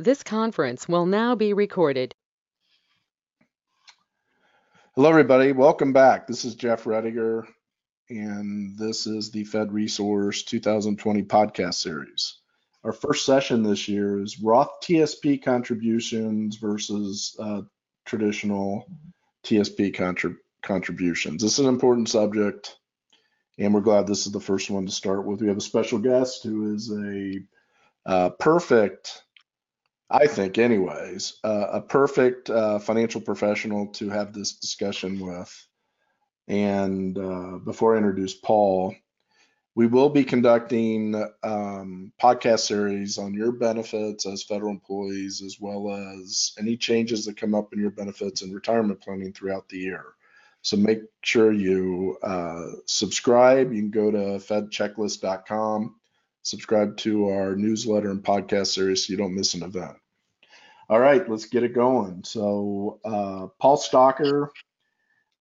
This conference will now be recorded. Hello, everybody. Welcome back. This is Jeff Rediger, and this is the Fed Resource 2020 podcast series. Our first session this year is Roth TSP contributions versus uh, traditional TSP contrib- contributions. This is an important subject, and we're glad this is the first one to start with. We have a special guest who is a uh, perfect I think, anyways, uh, a perfect uh, financial professional to have this discussion with. And uh, before I introduce Paul, we will be conducting um, podcast series on your benefits as federal employees, as well as any changes that come up in your benefits and retirement planning throughout the year. So make sure you uh, subscribe. You can go to fedchecklist.com subscribe to our newsletter and podcast series so you don't miss an event. All right, let's get it going. So uh, Paul Stocker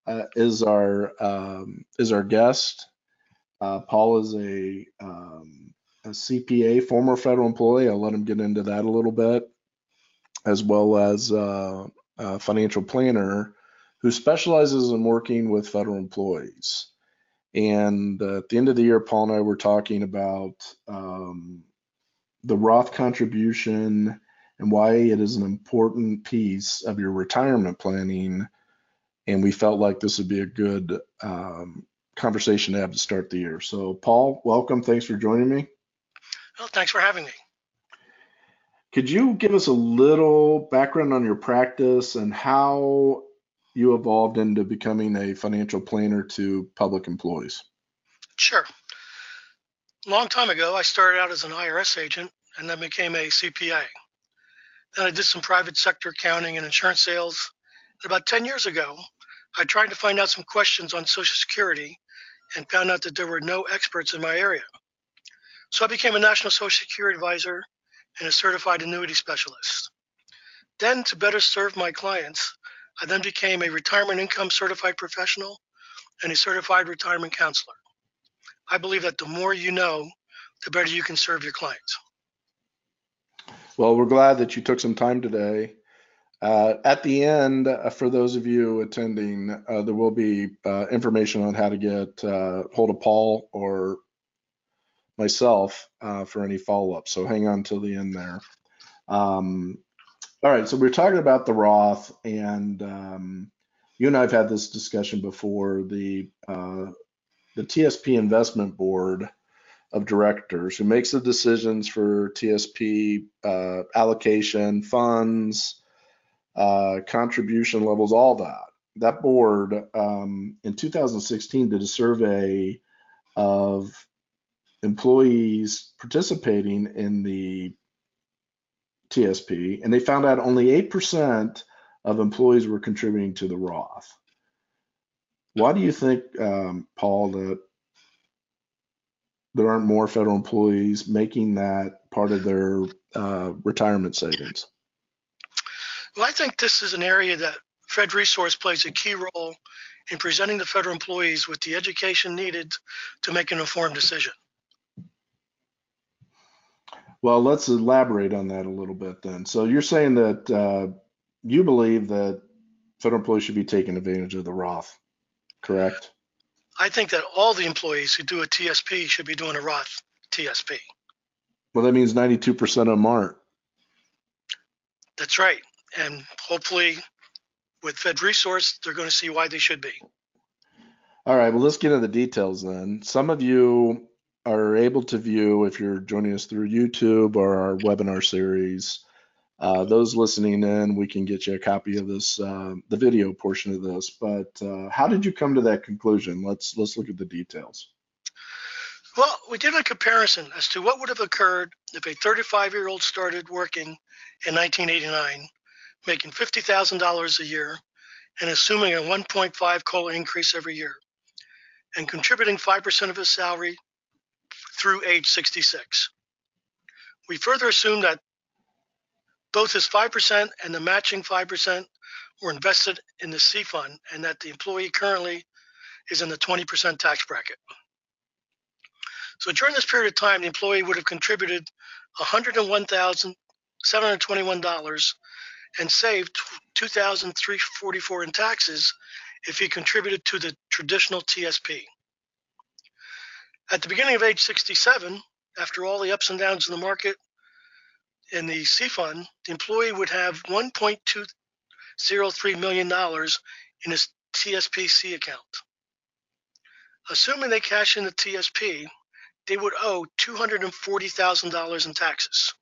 uh, is our um, is our guest. Uh, Paul is a, um, a CPA, former federal employee. I'll let him get into that a little bit, as well as uh, a financial planner who specializes in working with federal employees. And uh, at the end of the year, Paul and I were talking about um, the Roth contribution and why it is an important piece of your retirement planning. And we felt like this would be a good um, conversation to have to start the year. So, Paul, welcome. Thanks for joining me. Well, thanks for having me. Could you give us a little background on your practice and how you evolved into becoming a financial planner to public employees? Sure. Long time ago, I started out as an IRS agent and then became a CPA. Then I did some private sector accounting and insurance sales. And about 10 years ago, I tried to find out some questions on Social Security and found out that there were no experts in my area. So I became a National Social Security advisor and a certified annuity specialist. Then, to better serve my clients, I then became a retirement income certified professional and a certified retirement counselor. I believe that the more you know, the better you can serve your clients. Well, we're glad that you took some time today. Uh, at the end, uh, for those of you attending, uh, there will be uh, information on how to get uh, hold of Paul or myself uh, for any follow-up. So hang on till the end there. Um, all right, so we're talking about the Roth, and um, you and I have had this discussion before. The the TSP Investment Board of Directors who makes the decisions for TSP uh, allocation, funds, uh, contribution levels, all that. That board um, in 2016 did a survey of employees participating in the TSP, and they found out only 8% of employees were contributing to the Roth. Why do you think, um, Paul, that there aren't more federal employees making that part of their uh, retirement savings? Well, I think this is an area that Fed Resource plays a key role in presenting the federal employees with the education needed to make an informed decision. Well, let's elaborate on that a little bit then. So you're saying that uh, you believe that federal employees should be taking advantage of the Roth, correct? I think that all the employees who do a TSP should be doing a Roth TSP. Well, that means 92% of them aren't. That's right. And hopefully, with Fed Resource, they're going to see why they should be. All right, well, let's get into the details then. Some of you able to view, if you're joining us through YouTube or our webinar series, uh, those listening in, we can get you a copy of this, uh, the video portion of this. But uh, how did you come to that conclusion? Let's let's look at the details. Well, we did a comparison as to what would have occurred if a 35-year-old started working in 1989, making $50,000 a year, and assuming a 1.5 COLA increase every year, and contributing 5% of his salary through age 66. We further assumed that both his 5% and the matching 5% were invested in the C fund and that the employee currently is in the 20% tax bracket. So during this period of time, the employee would have contributed $101,721 and save 2,344 in taxes if he contributed to the traditional TSP. At the beginning of age 67, after all the ups and downs in the market in the C fund, the employee would have $1.203 million in his TSPC account. Assuming they cash in the TSP, they would owe $240,000 in taxes.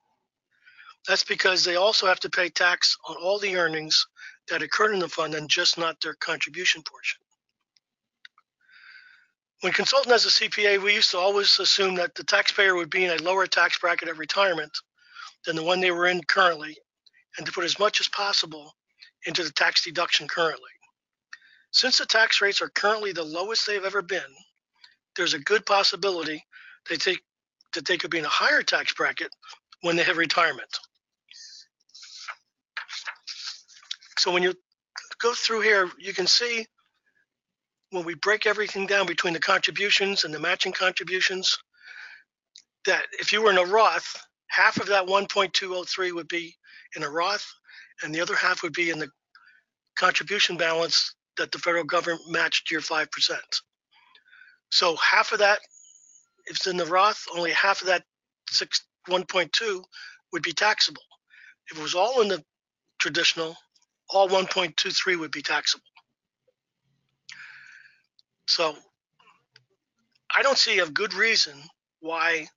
That's because they also have to pay tax on all the earnings that occurred in the fund and just not their contribution portion. When consulting as a CPA, we used to always assume that the taxpayer would be in a lower tax bracket at retirement than the one they were in currently, and to put as much as possible into the tax deduction currently. Since the tax rates are currently the lowest they've ever been, there's a good possibility they take that they could be in a higher tax bracket when they have retirement. So when you go through here, you can see when we break everything down between the contributions and the matching contributions, that if you were in a Roth, half of that 1.203 would be in a Roth, and the other half would be in the contribution balance that the federal government matched your 5%. So half of that, if it's in the Roth, only half of that six, 1.2 would be taxable. If it was all in the traditional, all 1.23 would be taxable. So I don't see a good reason why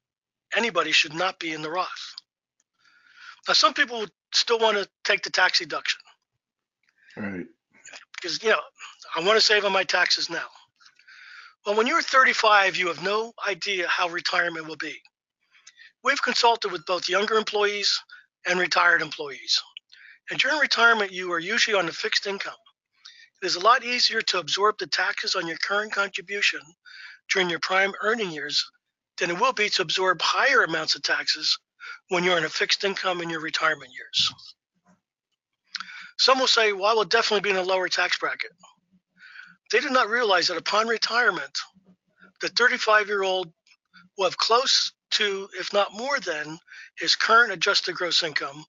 anybody should not be in the Roth. Now, some people still want to take the tax deduction Right. because, you know, I want to save on my taxes now. Well, when you're 35, you have no idea how retirement will be. We've consulted with both younger employees and retired employees. And during retirement, you are usually on a fixed income. It is a lot easier to absorb the taxes on your current contribution during your prime earning years than it will be to absorb higher amounts of taxes when you're in a fixed income in your retirement years. Some will say, well, I will definitely be in a lower tax bracket. They do not realize that upon retirement, the 35 year old will have close to, if not more than, his current adjusted gross income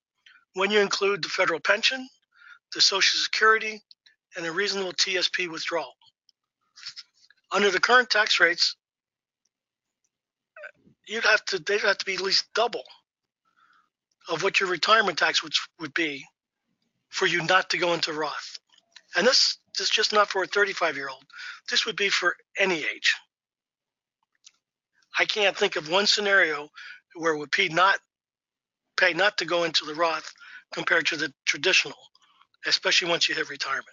when you include the federal pension, the Social Security, and a reasonable TSP withdrawal. Under the current tax rates, you'd have to they'd have to be at least double of what your retirement tax would, would be for you not to go into Roth. And this, this is just not for a 35 year old. This would be for any age. I can't think of one scenario where would pay not pay not to go into the Roth compared to the traditional, especially once you hit retirement.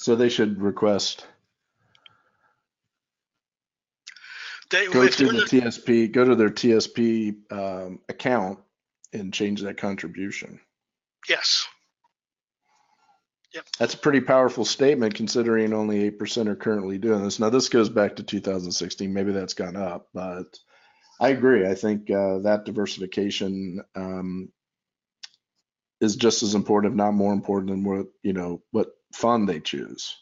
So they should request They, go if to they're the not- TSP, go to their TSP um, account and change that contribution. yes, That's a pretty powerful statement considering only 8% are currently doing this. Now, this goes back to 2016. Maybe that's gone up, but I agree. I think uh, that diversification um, is just as important, if not more important, than what, you know, what fund they choose.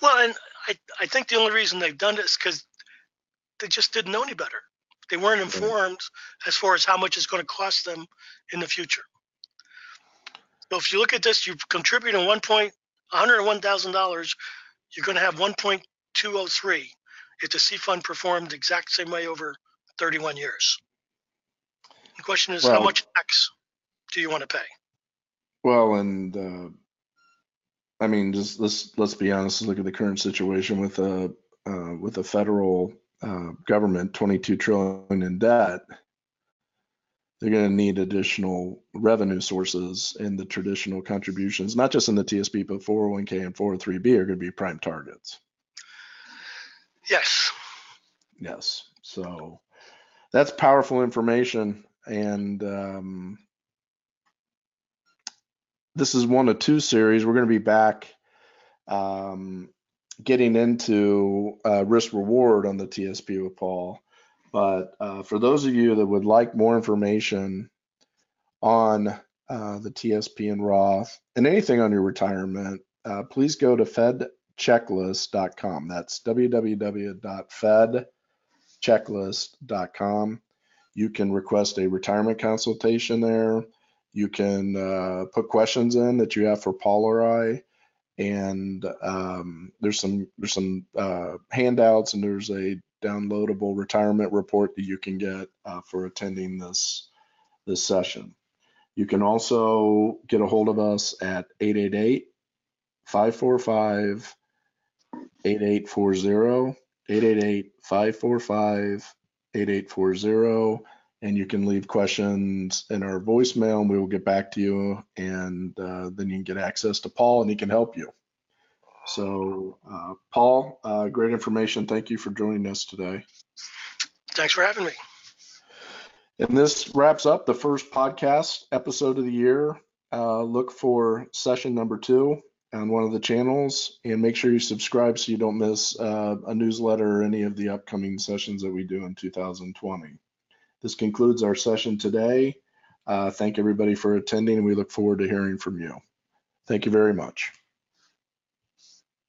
Well, and I, I think the only reason they've done it is because they just didn't know any better. They weren't informed as far as how much it's going to cost them in the future. So if you look at this, you contribute in one point, $101,000, you're going to have 1.203 if the C fund performed the exact same way over 31 years. The question is, how much tax do you want to pay? Well, and uh, I mean, just let's let's be honest. Look at the current situation with a uh, with a federal uh, government, 22 trillion in debt. They're going to need additional revenue sources, and the traditional contributions, not just in the TSP, but 401k and 403b, are going to be prime targets. Yes. Yes. So that's powerful information. And um, this is one of two series. We're going to be back um, getting into uh, risk reward on the TSP with Paul. But uh, for those of you that would like more information on uh, the TSP and Roth and anything on your retirement, uh, please go to fedchecklist.com. That's www.fedchecklist.com. You can request a retirement consultation there. You can uh, put questions in that you have for Paul or I. And um, there's some there's some uh, handouts and there's a downloadable retirement report that you can get uh, for attending this this session. You can also get a hold of us at 888 545 8840 888 545 8840 and you can leave questions in our voicemail and we will get back to you and uh, then you can get access to paul and he can help you. So uh, paul uh, great information. Thank you for joining us today. Thanks for having me. and this wraps up the first podcast episode of the year. Uh, look for session number two on one of the channels and make sure you subscribe so you don't miss uh, a newsletter or any of the upcoming sessions that we do in 2020 this concludes our session today. Uh, thank everybody for attending and we look forward to hearing from you. Thank you very much.